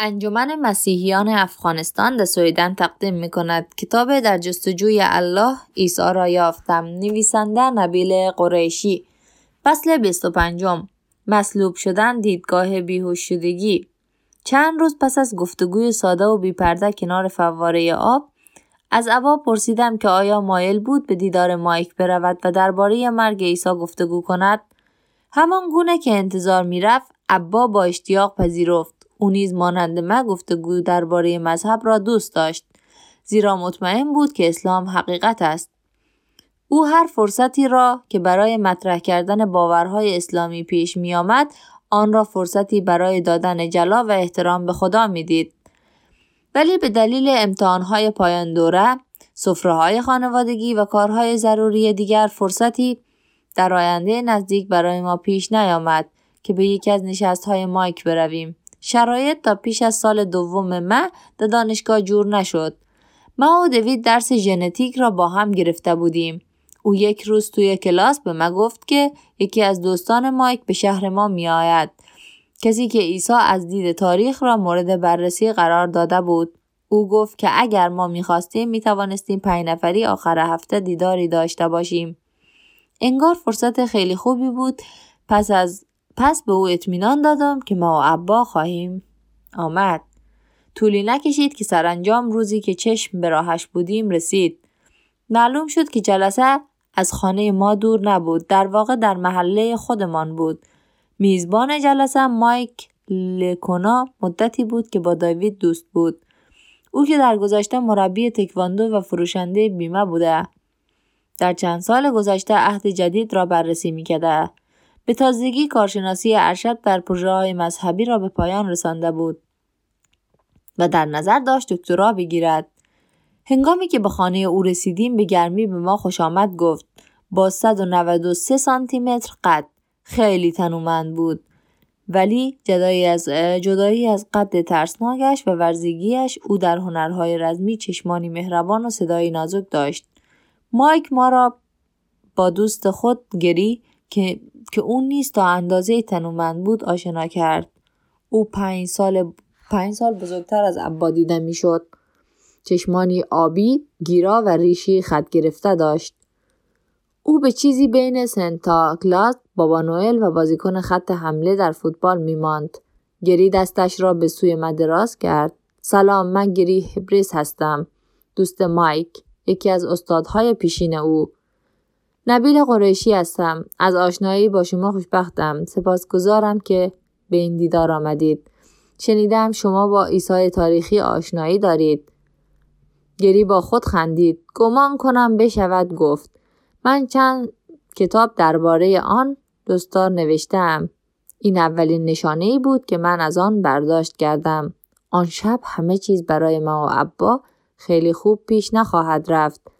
انجمن مسیحیان افغانستان در سویدن تقدیم می کند کتاب در جستجوی الله عیسی را یافتم. نویسنده نبیل قریشی. فصل 25 مصلوب شدن دیدگاه بیهوش شدگی. چند روز پس از گفتگوی ساده و بیپرده کنار فواره آب از عبا پرسیدم که آیا مایل بود به دیدار مایک برود و درباره مرگ عیسی گفتگو کند؟ همان گونه که انتظار می‌رفت ابا با اشتیاق پذیرفت. او نیز مانند من گفتگو درباره مذهب را دوست داشت زیرا مطمئن بود که اسلام حقیقت است. او هر فرصتی را که برای مطرح کردن باورهای اسلامی پیش می آمد آن را فرصتی برای دادن جلا و احترام به خدا می‌دید. ولی به دلیل امتحانهای پایان دوره های خانوادگی و کارهای ضروری دیگر فرصتی در آینده نزدیک برای ما پیش نیامد که به یکی از نشست های مایک برویم. شرایط تا پیش از سال دوم مه در دانشگاه جور نشد. ما و دوید درس ژنتیک را با هم گرفته بودیم. او یک روز توی کلاس به ما گفت که یکی از دوستان مایک به شهر ما می آید. کسی که عیسی از دید تاریخ را مورد بررسی قرار داده بود. او گفت که اگر ما می‌خواستیم می توانستیم پنج نفری آخر هفته دیداری داشته باشیم. انگار فرصت خیلی خوبی بود پس از پس به او اطمینان دادم که ما و ابا خواهیم آمد. طولی نکشید که سرانجام روزی که چشم به راهش بودیم رسید. معلوم شد که جلسه از خانه ما دور نبود. در واقع در محله خودمان بود. میزبان جلسه مایک لکونا مدتی بود که با داوید دوست بود. او که در گذشته مربی تکواندو و فروشنده بیمه بوده. در چند سال گذشته عهد جدید را بررسی می به تازگی کارشناسی ارشد در پروژه مذهبی را به پایان رسانده بود و در نظر داشت دکترا بگیرد. هنگامی که به خانه او رسیدیم به گرمی به ما خوش آمد گفت با 193 سانتی متر قد. خیلی تنومند بود. ولی جدایی از جدایی از قد ترسناکش و ورزیگیش او در هنرهای رزمی چشمانی مهربان و صدایی نازک داشت. مایک ما را با دوست خود گری که که اون نیست تا اندازه تنومند بود آشنا کرد. او پنج سال, پنج سال بزرگتر از ابا دیده می‌شد. چشمانی آبی، گیرا و ریشی خط گرفته داشت. او به چیزی بین سنتا کلاس، بابا نوئل و بازیکن خط حمله در فوتبال میماند. گری دستش را به سوی مدراس کرد. سلام من گری هبریس هستم. دوست مایک. یکی از استادهای پیشین او. نبیل قریشی هستم. از آشنایی با شما خوشبختم. سپاسگزارم که به این دیدار آمدید. شنیدم شما با عیسی تاریخی آشنایی دارید. گری با خود خندید. گمان کنم بشود گفت. من چند کتاب درباره آن دوستار نوشتم. این اولین نشانه ای بود که من از آن برداشت کردم. آن شب همه چیز برای ما و ابا خیلی خوب پیش نخواهد رفت.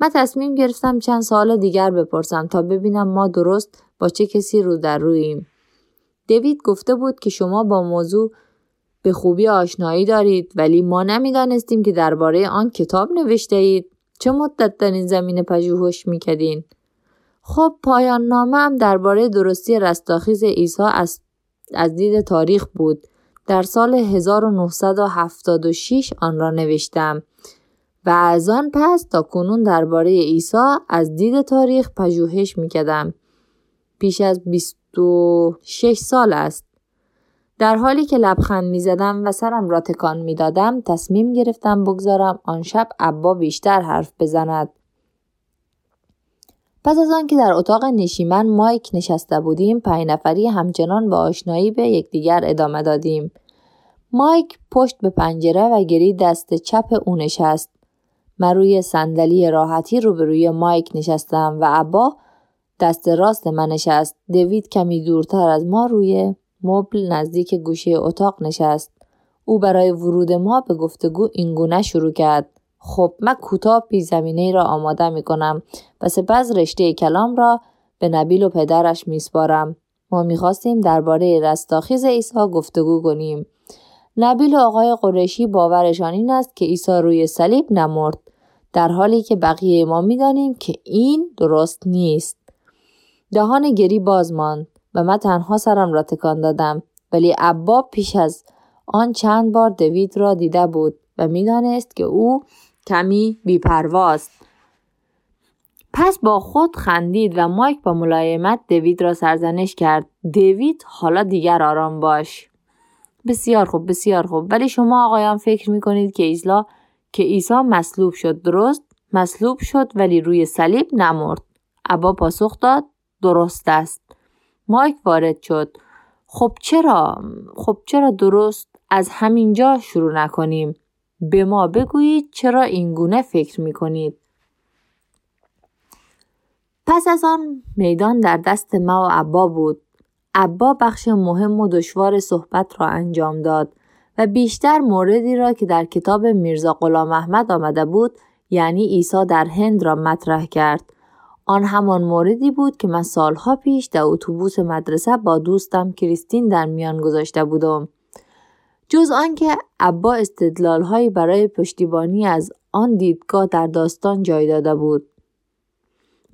من تصمیم گرفتم چند سال دیگر بپرسم تا ببینم ما درست با چه کسی رو در رویم. دیوید گفته بود که شما با موضوع به خوبی آشنایی دارید ولی ما نمی‌دانستیم که درباره آن کتاب نوشته اید. چه مدت در این زمینه پژوهش می‌کردین؟ خب پایان نامه هم درباره درستی رستاخیز عیسی از, از دید تاریخ بود. در سال 1976 آن را نوشتم و از آن پس تا کنون درباره عیسی از دید تاریخ پژوهش می‌کردم. پیش از 26 سال است. در حالی که لبخند می‌زدم و سرم را تکان می‌دادم تصمیم گرفتم بگذارم آن شب ابا بیشتر حرف بزند. پس از آنکه در اتاق نشیمن مایک نشسته بودیم پنج نفری همچنان به آشنایی به یکدیگر ادامه دادیم. مایک پشت به پنجره و گری دست چپ او نشست. من روی صندلی راحتی روبروی مایک نشستم و ابا دست راست من نشست. دوید کمی دورتر از ما روی مبل نزدیک گوشه اتاق نشست. او برای ورود ما به گفتگو اینگونه شروع کرد. خب من کوتاه پی زمینه را آماده می کنم و سپس رشته کلام را به نبیل و پدرش میسپارم. ما می‌خواستیم درباره رستاخیز عیسی گفتگو کنیم. نبیل و آقای قریشی باورشان این است که عیسی روی صلیب نمرد در حالی که بقیه ما می‌دانیم که این درست نیست. دهان گری باز ماند و من تنها سرم را تکان دادم ولی ابا پیش از آن چند بار دوید را دیده بود و می‌دانست که او کمی بیپرواست. پس با خود خندید و مایک با ملایمت دوید را سرزنش کرد. دیوید حالا دیگر آرام باش. بسیار خوب بسیار خوب. ولی شما آقایان فکر می‌کنید که ایزلا که عیسی مصلوب شد درست مصلوب شد ولی روی صلیب نمرد. ابا پاسخ داد درست است. مایک وارد شد. خب چرا؟ خب چرا درست؟ از همینجا شروع نکنیم. به ما بگویید چرا اینگونه فکر می‌کنید. پس از آن میدان در دست ما و عبا بود. عبا بخش مهم و دشوار صحبت را انجام داد. و بیشتر موردی را که در کتاب میرزا غلام احمد آمده بود یعنی عیسی در هند را مطرح کرد. آن همان موردی بود که من سالها پیش در اتوبوس مدرسه با دوستم کریستین در میان گذاشته بودم. جز آنکه ابا استدلالهایی برای پشتیبانی از آن دیدگاه در داستان جای داده بود.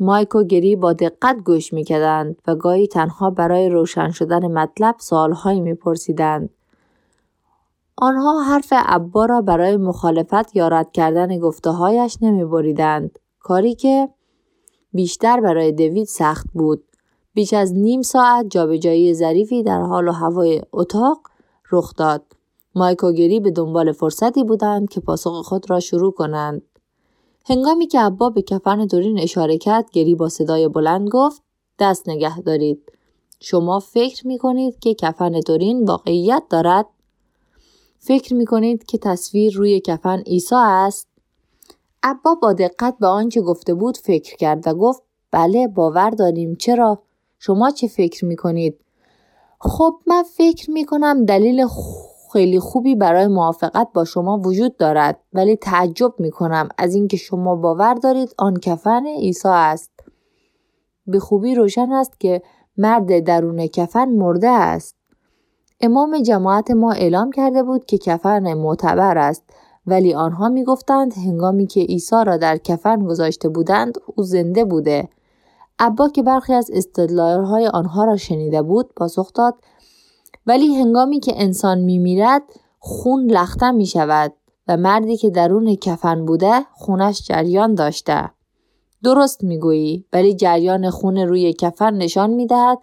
مایک و گری با دقت گوش می‌کردند و گاهی تنها برای روشن شدن مطلب سوالهایی میپرسیدند. آنها حرف ابا را برای مخالفت یا رد کردن گفتههایش نمیبریدند. کاری که بیشتر برای دوید سخت بود. بیش از نیم ساعت جابجایی ظریفی در حال و هوای اتاق رخ داد. مایک و گری به دنبال فرصتی بودند که پاسخ خود را شروع کنند. هنگامی که ابا به کفن دورین اشاره کرد گری با صدای بلند گفت دست نگه دارید. شما فکر می کنید که کفن دورین واقعیت دارد؟ فکر می کنید که تصویر روی کفن عیسی است؟ ابا با دقت به آنچه گفته بود فکر کرد و گفت بله باور داریم. چرا؟ شما چه فکر می کنید خب من فکر می کنم دلیل خیلی خوبی برای موافقت با شما وجود دارد ولی تعجب می کنم از اینکه شما باور دارید آن کفن عیسی است. به خوبی روشن است که مرد درون کفن مرده است. امام جماعت ما اعلام کرده بود که کفن معتبر است ولی آنها می گفتند هنگامی که عیسی را در کفن گذاشته بودند او زنده بوده ابا که برخی از استدلالهای آنها را شنیده بود پاسخ داد ولی هنگامی که انسان می میرد خون لخته می شود و مردی که درون کفن بوده خونش جریان داشته. درست می گویی ولی جریان خون روی کفن نشان می دهد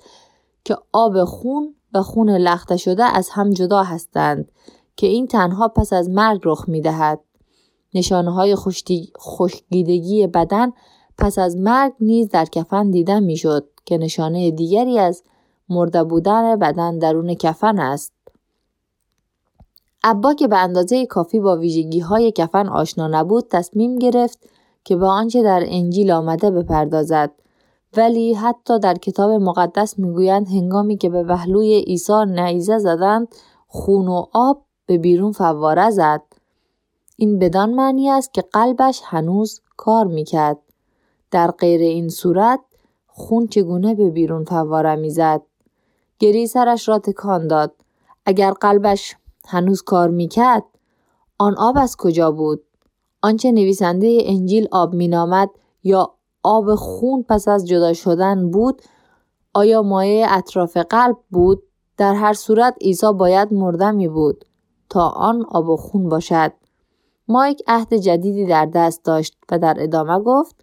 که آب خون و خون لخته شده از هم جدا هستند که این تنها پس از مرگ رخ می دهد. نشانه های خشکیدگی بدن پس از مرگ نیز در کفن دیده می شد که نشانه دیگری از مرده بودن بدن درون کفن است. ابا که به اندازه کافی با ویژگی های کفن آشنا نبود تصمیم گرفت که به آنچه در انجیل آمده بپردازد ولی حتی در کتاب مقدس می‌گویند هنگامی که به پهلوی عیسی نیزه زدند خون و آب به بیرون فواره زد این بدان معنی است که قلبش هنوز کار می‌کرد در غیر این صورت خون چگونه به بیرون فواره می‌زد گری سرش را تکان داد. اگر قلبش هنوز کار می‌کرد آن آب از کجا بود؟ آنچه نویسنده انجیل آب مینامد یا آب خون پس از جدا شدن بود آیا مایه اطراف قلب بود؟ در هر صورت عیسی باید مرده می بود تا آن آب و خون باشد. مایک عهد جدیدی در دست داشت و در ادامه گفت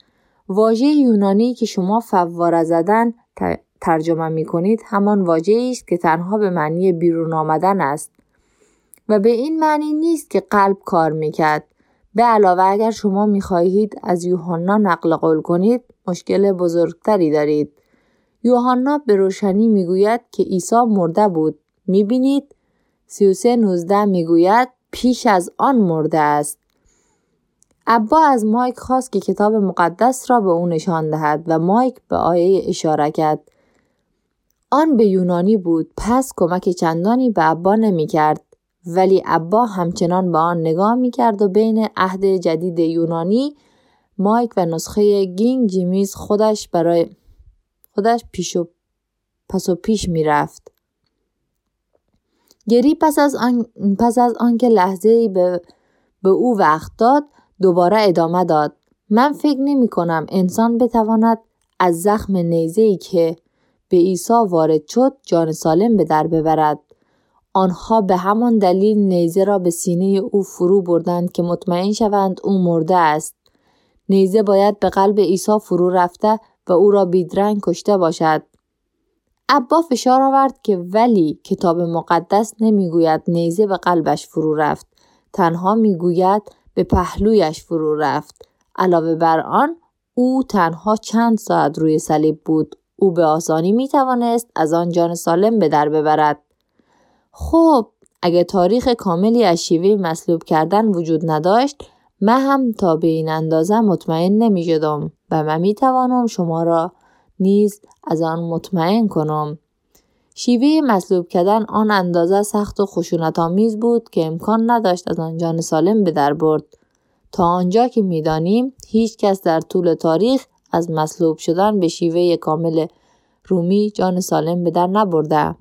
واژه یونانی که شما فواره زدن ترجمه می کنید همان واجه است که تنها به معنی بیرون آمدن است و به این معنی نیست که قلب کار می‌کرد به علاوه اگر شما می خواهید از یوحنا نقل قول کنید مشکل بزرگتری دارید. یوحنا به روشنی می‌گوید که عیسی مرده بود. می‌بینید؟ 33 19 می‌گوید پیش از آن مرده است. ابا از مایک خواست که کتاب مقدس را به او نشان دهد و مایک به آیه اشاره کرد. آن به یونانی بود پس کمک چندانی به ابا نمی کرد ولی ابا همچنان به آن نگاه می کرد و بین عهد جدید یونانی مایک و نسخه کینگ جیمز خودش برای خودش پیش و پس و پیش می رفت. گری پس از آن پس از آنکه لحظه ای به, به او وقت داد دوباره ادامه داد من فکر نمی کنم انسان بتواند از زخم نیزه که به عیسی وارد شد جان سالم به در ببرد آنها به همان دلیل نیزه را به سینه او فرو بردند که مطمئن شوند او مرده است. نیزه باید به قلب عیسی فرو رفته و او را بیدرنگ کشته باشد. ابا فشار آورد که ولی کتاب مقدس نمی‌گوید نیزه به قلبش فرو رفت. تنها می‌گوید به پهلویش فرو رفت. علاوه بر آن او تنها چند ساعت روی صلیب بود. او به آسانی می توانست از آن جان سالم به در ببرد. خب اگه تاریخ کاملی از شیوه مصلوب کردن وجود نداشت من هم تا به این اندازه مطمئن نمی و من می شما را نیز از آن مطمئن کنم. شیوه مصلوب کردن آن اندازه سخت و خشونت آمیز بود که امکان نداشت از آن جان سالم به در برد. تا آنجا که می‌دانیم هیچ کس در طول تاریخ از مصلوب شدن به شیوه کامل رومی جان سالم به در نبرده.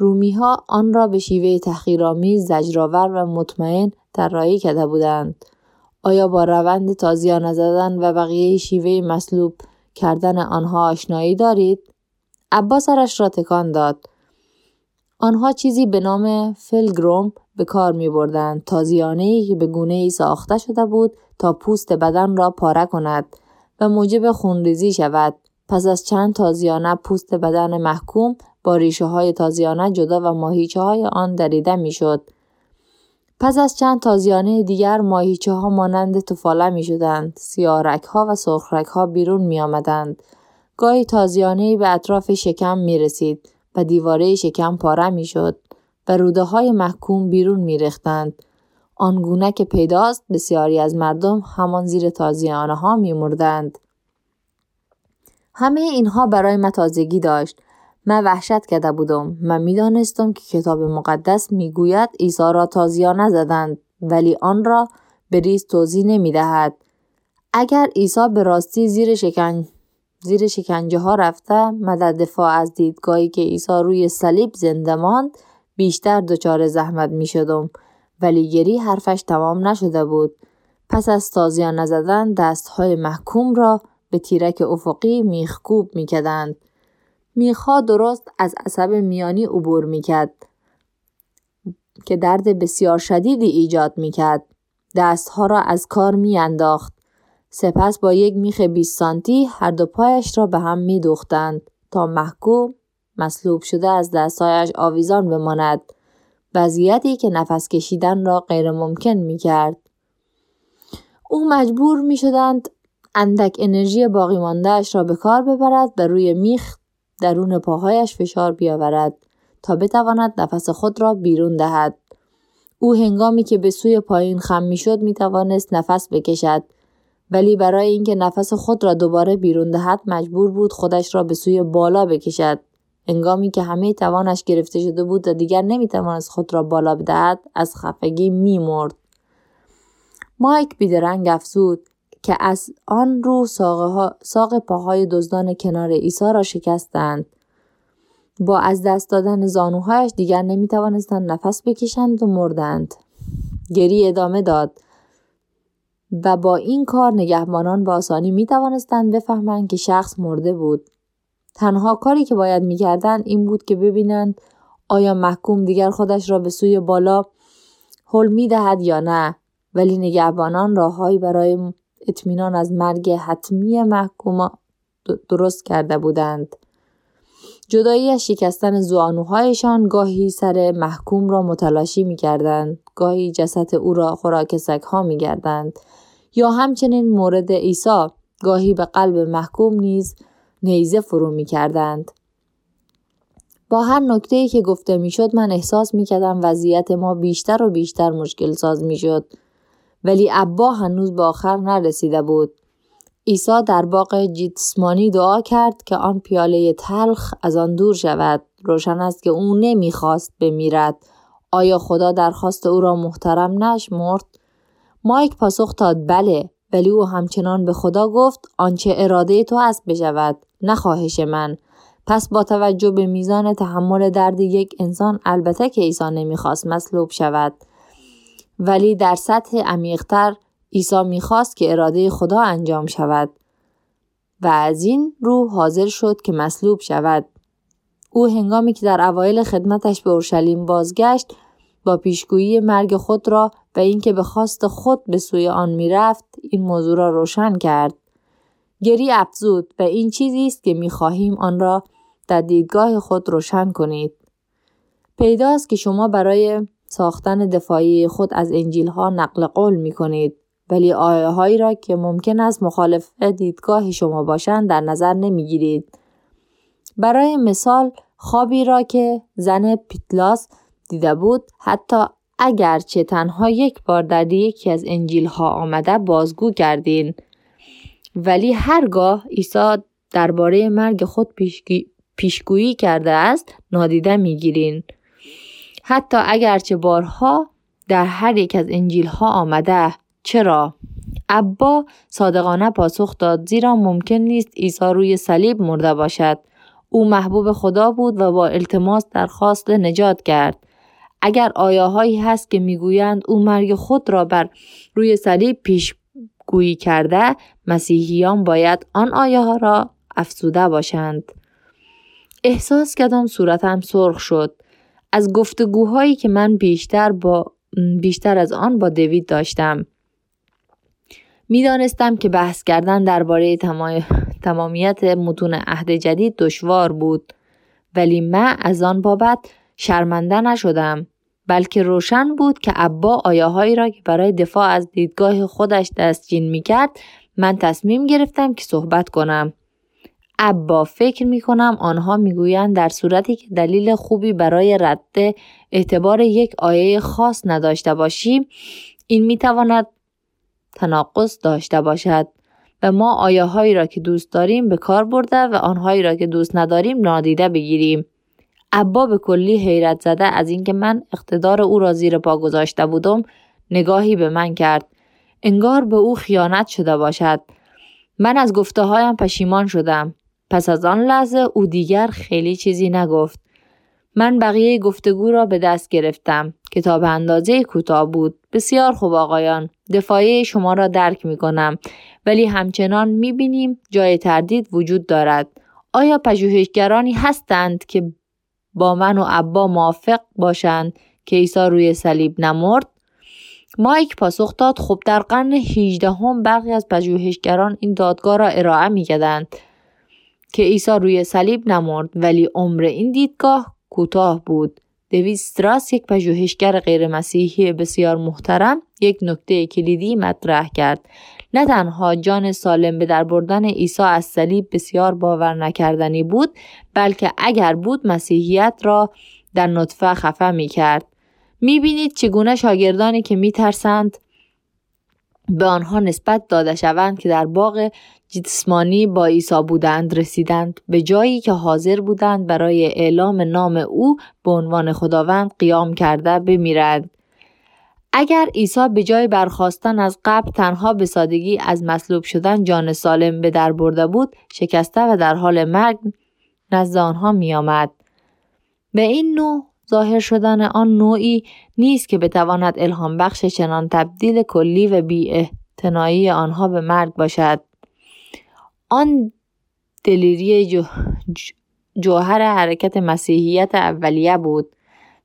رومی ها آن را به شیوه تحقیرآمیز زجرآور و مطمئن طراحی کرده بودند. آیا با روند تازیانه زدن و بقیه شیوه مصلوب کردن آنها آشنایی دارید؟ عباس سرش را تکان داد. آنها چیزی به نام فلگروم به کار می بردند تازیانه که به گونه ای ساخته شده بود تا پوست بدن را پاره کند و موجب خونریزی شود. پس از چند تازیانه پوست بدن محکوم با ریشه های تازیانه جدا و ماهیچه های آن دریده می‌شد. پس از چند تازیانه دیگر ماهیچه ها مانند توفاله می شدند. سیارک ها و سرخرک ها بیرون می آمدند. گاهی تازیانه به اطراف شکم می رسید و دیواره شکم پاره می شد و روده های محکوم بیرون می رختند. آنگونه که پیداست بسیاری از مردم همان زیر تازیانه ها می مردند. همه اینها برای من تازگی داشت من وحشت کرده بودم. من می‌دانستم که کتاب مقدس می‌گوید عیسی را تازیا نزدند ولی آن را به ریز توضیح نمی‌دهد. اگر عیسی به راستی زیر شکن زیر شکنجه ها رفته من دفاع از دیدگاهی که عیسی روی صلیب زنده ماند بیشتر دچار زحمت می شدم ولی گری حرفش تمام نشده بود. پس از تازیان نزدن دستهای محکوم را به تیرک افقی میخکوب میکدند میخها درست از عصب میانی عبور می‌کرد که درد بسیار شدیدی ایجاد می‌کرد. دستها را از کار میانداخت. سپس با یک میخ 20 سانتی هر دو پایش را به هم میدوختند تا محکوم مصلوب شده از دستهایش آویزان بماند. وضعیتی که نفس کشیدن را غیر ممکن می کرد. او مجبور می شدند اندک انرژی باقی را به کار ببرد و روی میخ درون پاهایش فشار بیاورد تا بتواند نفس خود را بیرون دهد. او هنگامی که به سوی پایین خم می‌شد می توانست نفس بکشد ولی برای اینکه نفس خود را دوباره بیرون دهد مجبور بود خودش را به سوی بالا بکشد هنگامی که همه توانش گرفته شده بود و دیگر نمی توانست خود را بالا بدهد از خفگی می مرد. مایک بیدرنگ افزود که از آن رو ساق پاهای دزدان کنار عیسی را شکستند. با از دست دادن زانوهایش دیگر نمی توانستند نفس بکشند و مردند. گری ادامه داد و با این کار نگهبانان با آسانی می توانستند بفهمند که شخص مرده بود. تنها کاری که باید می‌کردند این بود که ببینند آیا محکوم دیگر خودش را به سوی بالا حل می دهد یا نه ولی نگهبانان راههایی برای اطمینان از مرگ حتمی محکوم درست کرده بودند. جدایی از شکستن زانوهایشان گاهی سر محکوم را متلاشی می کردند. گاهی جسد او را خوراک ها می گردند. یا همچنین مورد عیسی گاهی به قلب محکوم نیز نیزه فرو می کردند. با هر نکته که گفته می شد من احساس می کردم وضعیت ما بیشتر و بیشتر مشکل ساز می شد. ولی ابا هنوز به آخر نرسیده بود. عیسی در باغ جیتسمانی دعا کرد که آن پیاله تلخ از آن دور شود. روشن است که او نمی‌خواست بمیرد. آیا خدا درخواست او را محترم نشمرد؟ مایک پاسخ داد بله ولی او همچنان به خدا گفت آنچه اراده تو است بشود نه خواهش من پس با توجه به میزان تحمل درد یک انسان البته که عیسی نمی‌خواست مصلوب شود ولی در سطح عمیقتر عیسی می‌خواست که اراده خدا انجام شود و از این رو حاضر شد که مصلوب شود. او هنگامی که در اوایل خدمتش به اورشلیم بازگشت با پیشگویی مرگ خود را و اینکه به خواست خود به سوی آن می‌رفت این موضوع را روشن کرد. گری افزود و این چیزی است که می‌خواهیم آن را در دیدگاه خود روشن کنید. پیداست که شما برای ساختن دفاعی خود از انجیل ها نقل قول می کنید ولی آیه هایی را که ممکن است مخالف دیدگاه شما باشند در نظر نمی گیرید. برای مثال خوابی را که زن پیتلاس دیده بود حتی اگرچه تنها یک بار در یکی از انجیل ها آمده بازگو کردین. ولی هرگاه عیسی درباره مرگ خود پیشگویی کرده است نادیده می‌گیرین. حتی اگرچه بارها در هر یک از انجیل ها آمده. چرا؟ ابا صادقانه پاسخ داد زیرا ممکن نیست عیسی روی صلیب مرده باشد. او محبوب خدا بود و با التماس درخواست نجات کرد. اگر آیاهایی هست که می‌گویند او مرگ خود را بر روی صلیب پیش گویی کرده مسیحیان باید آن آیه ها را افسوده باشند. احساس کردم صورتم سرخ شد. از گفتگوهایی که من بیشتر با بیشتر از آن با دوید داشتم. می‌دانستم که بحث کردن درباره تمامیت متون عهد جدید دشوار بود ولی من از آن بابت شرمنده نشدم بلکه روشن بود که ابا آیاهایی را که برای دفاع از دیدگاه خودش دستجین می‌کرد من تصمیم گرفتم که صحبت کنم. ابا فکر می کنم آنها می‌گویند در صورتی که دلیل خوبی برای رد اعتبار یک آیه خاص نداشته باشیم این می تواند تناقض داشته باشد و ما آیه هایی را که دوست داریم به کار برده و آنهایی را که دوست نداریم نادیده بگیریم. ابا به کلی حیرت زده از اینکه من اقتدار او را زیر پا گذاشته بودم نگاهی به من کرد. انگار به او خیانت شده باشد. من از گفته هایم پشیمان شدم. پس از آن لحظه او دیگر خیلی چیزی نگفت. من بقیه گفتگو را به دست گرفتم. کتاب اندازه کوتاه بود. بسیار خوب آقایان. دفاعی شما را درک می کنم. ولی همچنان می بینیم جای تردید وجود دارد. آیا پژوهشگرانی هستند که با من و ابا موافق باشند که عیسی روی صلیب نمرد؟ مایک پاسخ داد خب در قرن 18 هم برخی از پژوهشگران این دادگاه را ارائه می که عیسی روی صلیب نمرد ولی عمر این دیدگاه کوتاه بود. دوید ستراس یک پژوهشگر غیر مسیحی بسیار محترم یک نکته کلیدی مطرح کرد. نه تنها جان سالم به در بردن عیسی از صلیب بسیار باور نکردنی بود بلکه اگر بود مسیحیت را در نطفه خفه می کرد. می بینید چگونه شاگردانی که می ترسند به آنها نسبت داده شوند که در باغ جسمانی با عیسی بودند رسیدند به جایی که حاضر بودند برای اعلام نام او به عنوان خداوند قیام کرده بمیرد اگر عیسی به جای برخواستن از قبل تنها به سادگی از مصلوب شدن جان سالم به در برده بود شکسته و در حال مرگ نزد آنها می آمد. به این نوع ظاهر شدن آن نوعی نیست که بتواند الهام بخش چنان تبدیل کلی و بی آنها به مرگ باشد. آن دلیری جوهر حرکت مسیحیت اولیه بود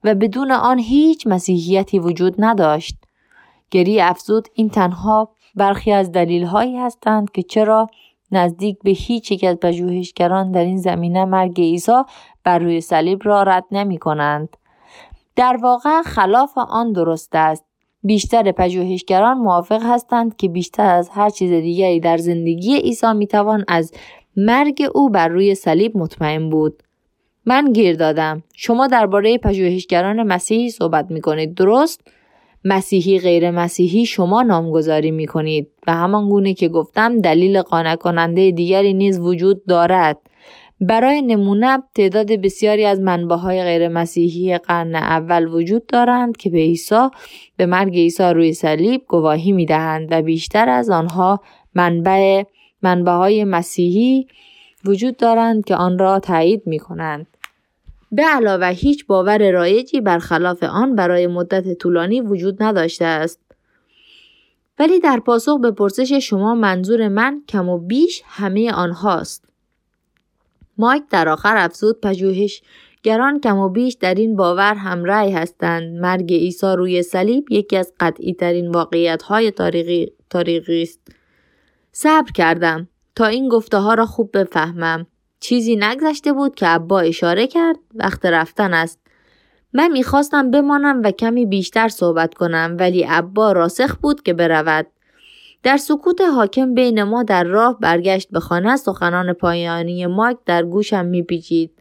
و بدون آن هیچ مسیحیتی وجود نداشت. گری افزود این تنها برخی از دلیل هایی هستند که چرا نزدیک به هیچ یک از پژوهشگران در این زمینه مرگ عیسی بر روی صلیب را رد نمی کنند. در واقع خلاف آن درست است. بیشتر پژوهشگران موافق هستند که بیشتر از هر چیز دیگری در زندگی عیسی می‌توان از مرگ او بر روی صلیب مطمئن بود. من گیر دادم. شما درباره پژوهشگران مسیحی صحبت می کنید درست؟ مسیحی غیر مسیحی شما نامگذاری می کنید و همان گونه که گفتم دلیل قانع کننده دیگری نیز وجود دارد. برای نمونه تعداد بسیاری از منبع های غیر مسیحی قرن اول وجود دارند که به عیسی به مرگ عیسی روی صلیب گواهی می دهند و بیشتر از آنها منبع منبع های مسیحی وجود دارند که آن را تایید می کنند. به علاوه هیچ باور رایجی برخلاف آن برای مدت طولانی وجود نداشته است. ولی در پاسخ به پرسش شما منظور من کم و بیش همه آنهاست. مایک در آخر افزود پژوهش گران کم و بیش در این باور هم رأی هستند مرگ عیسی روی صلیب یکی از قطعی ترین واقعیت های تاریخی, تاریخی است صبر کردم تا این گفته ها را خوب بفهمم چیزی نگذشته بود که ابا اشاره کرد وقت رفتن است. من می‌خواستم بمانم و کمی بیشتر صحبت کنم ولی ابا راسخ بود که برود. در سکوت حاکم بین ما در راه برگشت به خانه سخنان پایانی مایک در گوشم میپیچید.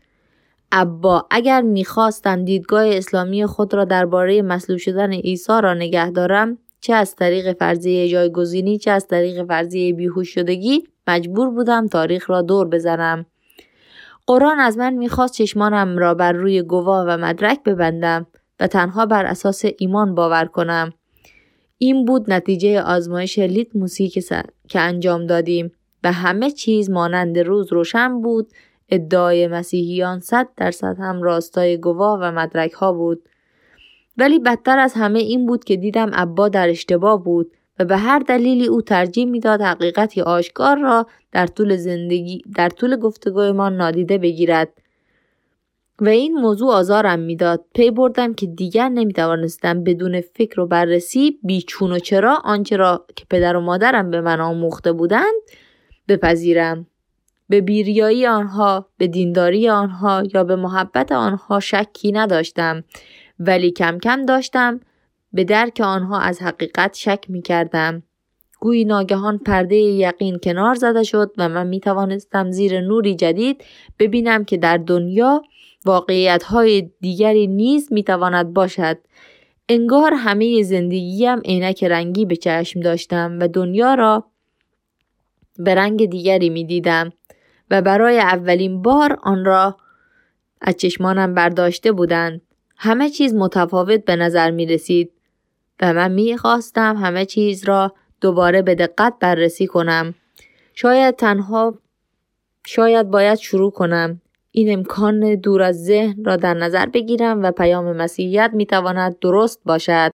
ابا اگر می‌خواستم دیدگاه اسلامی خود را درباره مصلوب شدن عیسی را نگه دارم چه از طریق فرضیه جایگزینی چه از طریق فرضیه بیهوش شدگی مجبور بودم تاریخ را دور بزنم. قرآن از من می‌خواست چشمانم را بر روی گواه و مدرک ببندم و تنها بر اساس ایمان باور کنم. این بود نتیجه آزمایش لیتموسی که, که انجام دادیم و همه چیز مانند روز روشن بود. ادعای مسیحیان صد درصد هم راستای گواه و مدرک ها بود. ولی بدتر از همه این بود که دیدم ابا در اشتباه بود و به هر دلیلی او ترجیح می‌داد حقیقتی آشکار را در طول زندگی در طول ما نادیده بگیرد. و این موضوع آزارم می‌داد. پی بردم که دیگر نمی‌توانستم بدون فکر و بررسی بیچون و چرا آنچه را که پدر و مادرم به من آموخته بودند بپذیرم. به بیریایی آنها به دینداری آنها یا به محبت آنها شکی نداشتم ولی کم کم داشتم به درک آنها از حقیقت شک می کردم. گویی ناگهان پرده یقین کنار زده شد و من می توانستم زیر نوری جدید ببینم که در دنیا واقعیت های دیگری نیز می تواند باشد. انگار همه زندگیم عینک رنگی به چشم داشتم و دنیا را به رنگ دیگری می دیدم و برای اولین بار آن را از چشمانم برداشته بودند. همه چیز متفاوت به نظر می رسید و من می خواستم همه چیز را دوباره به دقت بررسی کنم. شاید تنها شاید باید شروع کنم. این امکان دور از ذهن را در نظر بگیرم و پیام مسیحیت می تواند درست باشد.